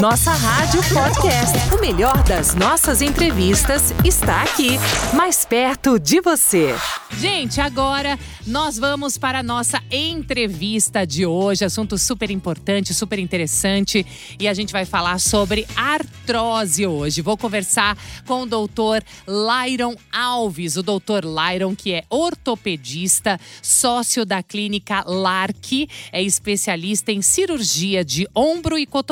Nossa Rádio Podcast. O melhor das nossas entrevistas está aqui, mais perto de você. Gente, agora nós vamos para a nossa entrevista de hoje. Assunto super importante, super interessante. E a gente vai falar sobre artrose hoje. Vou conversar com o doutor Lyron Alves. O doutor Lyron, que é ortopedista, sócio da clínica LARC, é especialista em cirurgia de ombro e cotovelo,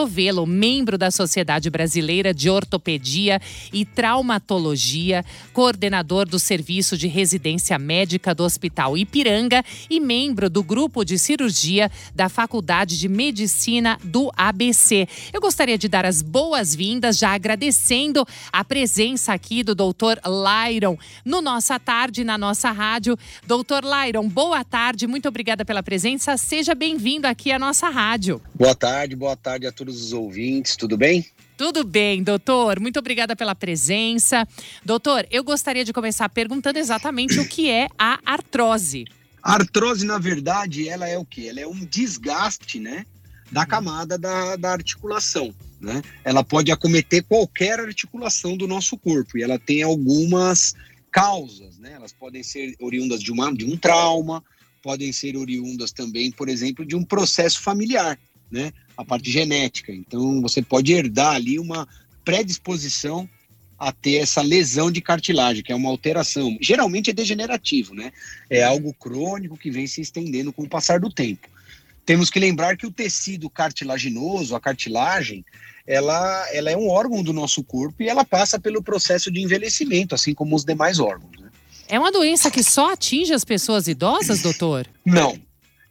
membro da Sociedade Brasileira de Ortopedia e Traumatologia, coordenador do Serviço de Residência Médica do Hospital Ipiranga e membro do grupo de cirurgia da Faculdade de Medicina do ABC. Eu gostaria de dar as boas-vindas, já agradecendo a presença aqui do doutor Lyron no Nossa Tarde, na nossa rádio. Doutor Lyron, boa tarde, muito obrigada pela presença. Seja bem-vindo aqui à nossa rádio. Boa tarde, boa tarde a todos os ouvintes, tudo bem? Tudo bem, doutor. Muito obrigada pela presença. Doutor, eu gostaria de começar perguntando exatamente o que é a artrose. A artrose, na verdade, ela é o quê? Ela é um desgaste, né, da camada da, da articulação, né? Ela pode acometer qualquer articulação do nosso corpo e ela tem algumas causas, né? Elas podem ser oriundas de, uma, de um trauma, podem ser oriundas também, por exemplo, de um processo familiar, né? A parte genética. Então, você pode herdar ali uma predisposição a ter essa lesão de cartilagem, que é uma alteração. Geralmente é degenerativo, né? É algo crônico que vem se estendendo com o passar do tempo. Temos que lembrar que o tecido cartilaginoso, a cartilagem, ela, ela é um órgão do nosso corpo e ela passa pelo processo de envelhecimento, assim como os demais órgãos. Né? É uma doença que só atinge as pessoas idosas, doutor? Não,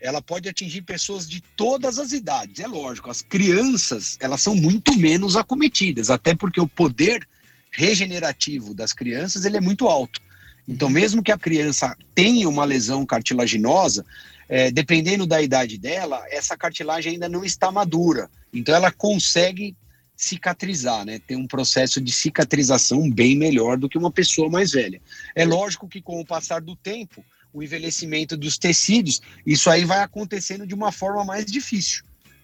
ela pode atingir pessoas de todas as idades. É lógico, as crianças, elas são muito menos acometidas, até porque o poder regenerativo das crianças, ele é muito alto. Então, mesmo que a criança tenha uma lesão cartilaginosa, é, dependendo da idade dela, essa cartilagem ainda não está madura. Então, ela consegue cicatrizar, né? Tem um processo de cicatrização bem melhor do que uma pessoa mais velha. É lógico que com o passar do tempo, o envelhecimento dos tecidos, isso aí vai acontecendo de uma forma mais difícil.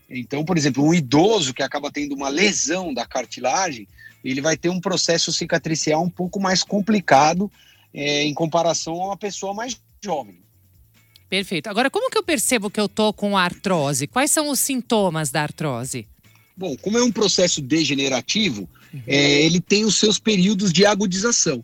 Então, por exemplo, um idoso que acaba tendo uma lesão da cartilagem, ele vai ter um processo cicatricial um pouco mais complicado é, em comparação a uma pessoa mais jovem. Perfeito. Agora, como que eu percebo que eu tô com artrose? Quais são os sintomas da artrose? Bom, como é um processo degenerativo, uhum. é, ele tem os seus períodos de agudização.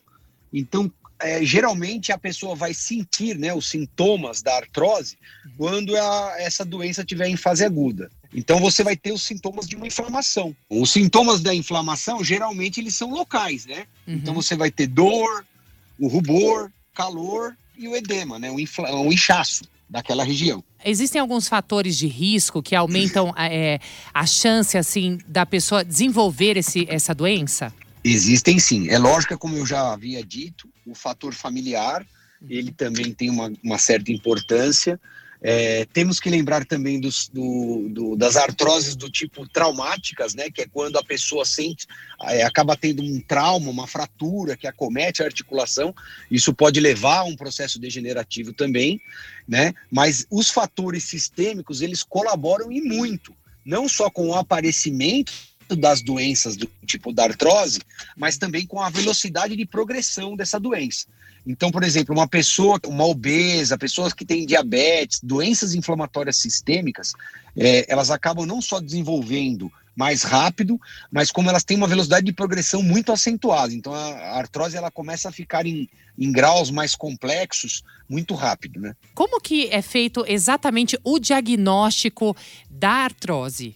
Então, é, geralmente a pessoa vai sentir né, os sintomas da artrose quando a, essa doença estiver em fase aguda. Então você vai ter os sintomas de uma inflamação. Os sintomas da inflamação geralmente eles são locais, né? Uhum. Então você vai ter dor, o rubor, calor e o edema, né? O, infla, o inchaço daquela região. Existem alguns fatores de risco que aumentam é, a chance assim da pessoa desenvolver esse, essa doença? Existem sim. É lógico, como eu já havia dito, o fator familiar, ele também tem uma, uma certa importância. É, temos que lembrar também dos, do, do, das artroses do tipo traumáticas, né, que é quando a pessoa sente, é, acaba tendo um trauma, uma fratura que acomete a articulação. Isso pode levar a um processo degenerativo também, né? Mas os fatores sistêmicos eles colaboram e muito, não só com o aparecimento das doenças do tipo da artrose, mas também com a velocidade de progressão dessa doença. Então, por exemplo, uma pessoa, uma obesa, pessoas que têm diabetes, doenças inflamatórias sistêmicas, é, elas acabam não só desenvolvendo mais rápido, mas como elas têm uma velocidade de progressão muito acentuada. Então, a artrose ela começa a ficar em, em graus mais complexos muito rápido, né? Como que é feito exatamente o diagnóstico da artrose?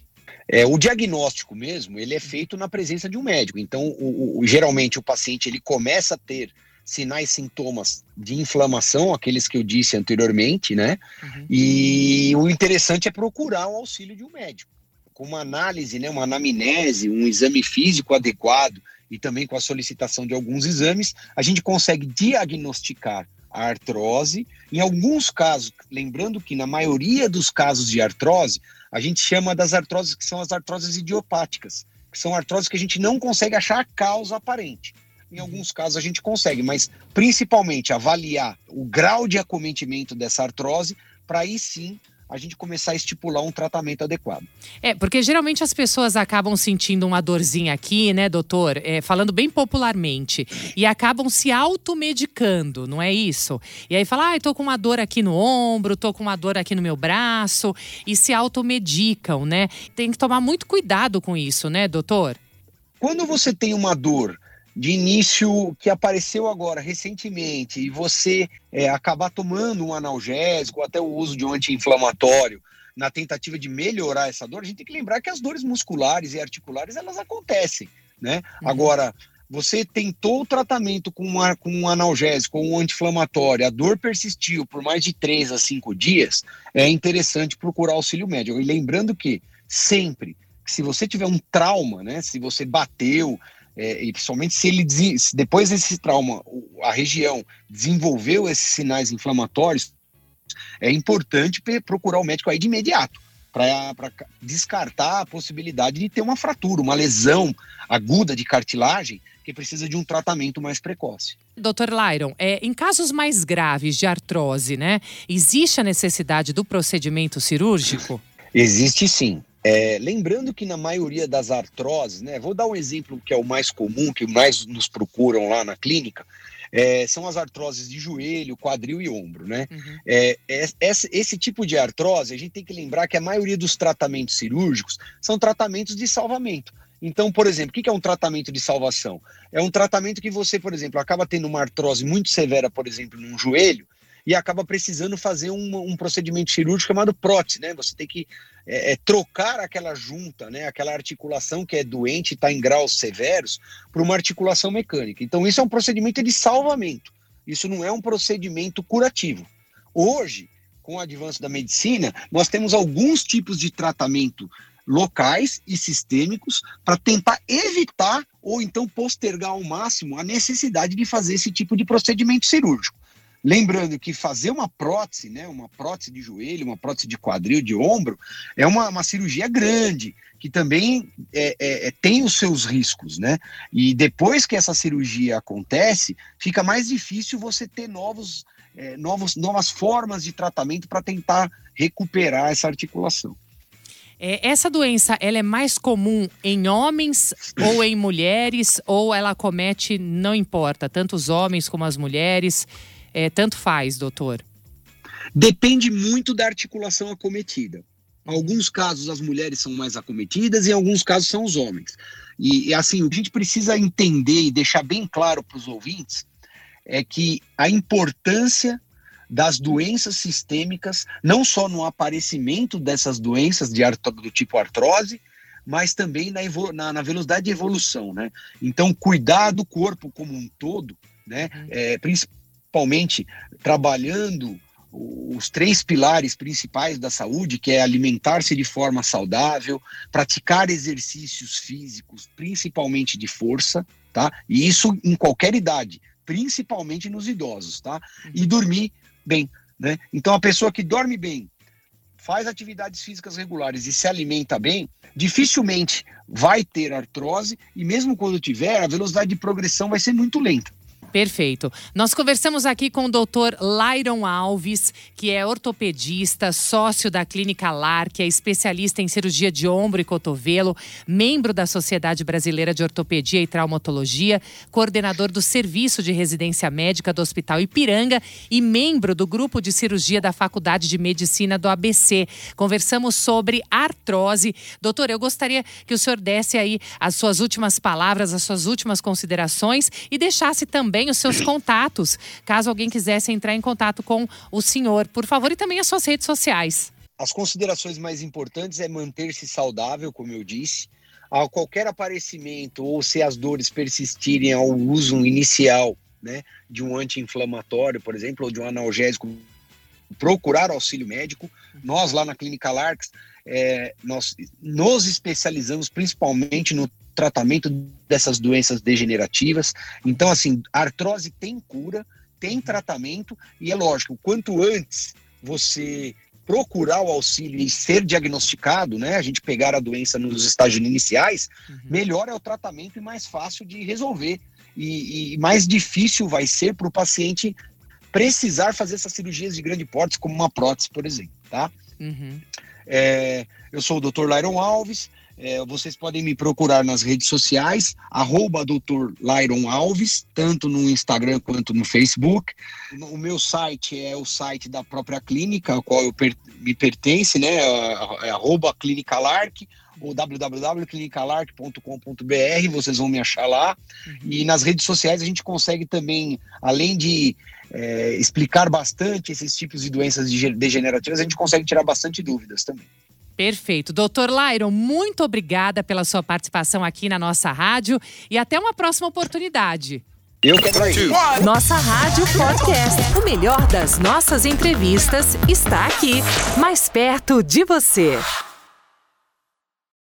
É, o diagnóstico mesmo, ele é feito na presença de um médico. Então, o, o, geralmente o paciente ele começa a ter sinais, sintomas de inflamação, aqueles que eu disse anteriormente, né? Uhum. E o interessante é procurar o auxílio de um médico. Com uma análise, né, uma anamnese, um exame físico adequado e também com a solicitação de alguns exames, a gente consegue diagnosticar a artrose. Em alguns casos, lembrando que na maioria dos casos de artrose, a gente chama das artroses que são as artroses idiopáticas, que são artroses que a gente não consegue achar a causa aparente. Em uhum. alguns casos a gente consegue, mas principalmente avaliar o grau de acometimento dessa artrose, para aí sim a gente começar a estipular um tratamento adequado. É, porque geralmente as pessoas acabam sentindo uma dorzinha aqui, né, doutor? É, falando bem popularmente. E acabam se automedicando, não é isso? E aí fala, ah, eu tô com uma dor aqui no ombro, tô com uma dor aqui no meu braço. E se automedicam, né? Tem que tomar muito cuidado com isso, né, doutor? Quando você tem uma dor de início que apareceu agora recentemente e você é, acabar tomando um analgésico, até o uso de um anti-inflamatório na tentativa de melhorar essa dor, a gente tem que lembrar que as dores musculares e articulares elas acontecem, né? Uhum. Agora, você tentou o tratamento com, uma, com um analgésico ou um anti-inflamatório, a dor persistiu por mais de três a cinco dias, é interessante procurar auxílio médico. E lembrando que sempre, se você tiver um trauma, né? Se você bateu, é, e principalmente se ele se depois desse trauma a região desenvolveu esses sinais inflamatórios, é importante procurar o médico aí de imediato para descartar a possibilidade de ter uma fratura, uma lesão aguda de cartilagem que precisa de um tratamento mais precoce. Doutor Lyron, é, em casos mais graves de artrose, né, existe a necessidade do procedimento cirúrgico? Existe sim. É, lembrando que na maioria das artroses, né, vou dar um exemplo que é o mais comum, que mais nos procuram lá na clínica, é, são as artroses de joelho, quadril e ombro, né? Uhum. É, esse, esse, tipo de artrose, a gente tem que lembrar que a maioria dos tratamentos cirúrgicos são tratamentos de salvamento. Então, por exemplo, o que é um tratamento de salvação? É um tratamento que você, por exemplo, acaba tendo uma artrose muito severa, por exemplo, num joelho, e acaba precisando fazer um, um procedimento cirúrgico chamado prótese, né? Você tem que é, é, trocar aquela junta, né? Aquela articulação que é doente, está em graus severos, por uma articulação mecânica. Então isso é um procedimento de salvamento. Isso não é um procedimento curativo. Hoje, com o avanço da medicina, nós temos alguns tipos de tratamento locais e sistêmicos para tentar evitar ou então postergar ao máximo a necessidade de fazer esse tipo de procedimento cirúrgico. Lembrando que fazer uma prótese, né, uma prótese de joelho, uma prótese de quadril, de ombro, é uma, uma cirurgia grande, que também é, é, é, tem os seus riscos, né? E depois que essa cirurgia acontece, fica mais difícil você ter novos, é, novos, novas formas de tratamento para tentar recuperar essa articulação. É, essa doença, ela é mais comum em homens ou em mulheres, ou ela comete, não importa, tanto os homens como as mulheres? É, tanto faz, doutor? Depende muito da articulação acometida. Em alguns casos as mulheres são mais acometidas, e em alguns casos são os homens. E assim, o que a gente precisa entender e deixar bem claro para os ouvintes é que a importância das doenças sistêmicas, não só no aparecimento dessas doenças de do tipo artrose, mas também na, na, na, velocidade de evolução, né? Então, cuidar do corpo como um todo, né? Uhum. É, principalmente trabalhando os três pilares principais da saúde, que é alimentar-se de forma saudável, praticar exercícios físicos, principalmente de força, tá? E isso em qualquer idade, principalmente nos idosos, tá? E dormir bem, né? Então a pessoa que dorme bem, faz atividades físicas regulares e se alimenta bem, dificilmente vai ter artrose e mesmo quando tiver, a velocidade de progressão vai ser muito lenta. Perfeito. Nós conversamos aqui com o doutor Lyron Alves, que é ortopedista, sócio da Clínica LAR, que é especialista em cirurgia de ombro e cotovelo, membro da Sociedade Brasileira de Ortopedia e Traumatologia, coordenador do Serviço de Residência Médica do Hospital Ipiranga e membro do Grupo de Cirurgia da Faculdade de Medicina do ABC. Conversamos sobre artrose. Doutor, eu gostaria que o senhor desse aí as suas últimas palavras, as suas últimas considerações e deixasse também também os seus contatos, caso alguém quisesse entrar em contato com o senhor, por favor, e também as suas redes sociais. As considerações mais importantes é manter-se saudável, como eu disse. A qualquer aparecimento ou se as dores persistirem ao uso inicial né, de um anti-inflamatório, por exemplo, ou de um analgésico, procurar auxílio médico. Nós, lá na Clínica Larks, é, nós nos especializamos principalmente no tratamento dessas doenças degenerativas. Então, assim, a artrose tem cura, tem tratamento, e é lógico, quanto antes você procurar o auxílio e ser diagnosticado, né, a gente pegar a doença nos estágios iniciais, uhum. melhor é o tratamento e mais fácil de resolver. E, e mais difícil vai ser para o paciente precisar fazer essas cirurgias de grande porte, como uma prótese, por exemplo, tá? Uhum. É, eu sou o Dr. Lyron Alves. É, vocês podem me procurar nas redes sociais, arroba Dr. Lyron Alves, tanto no Instagram quanto no Facebook. O meu site é o site da própria clínica, ao qual eu per me pertence, né? É, é arroba Clínica Lark, ou www.clinicalark.com.br, vocês vão me achar lá. Uhum. E nas redes sociais a gente consegue também, além de é, explicar bastante esses tipos de doenças degenerativas, a gente consegue tirar bastante dúvidas também. Perfeito. Doutor Lyron, muito obrigada pela sua participação aqui na nossa rádio e até uma próxima oportunidade. Eu. Nossa Rádio Podcast. O melhor das nossas entrevistas está aqui, mais perto de você.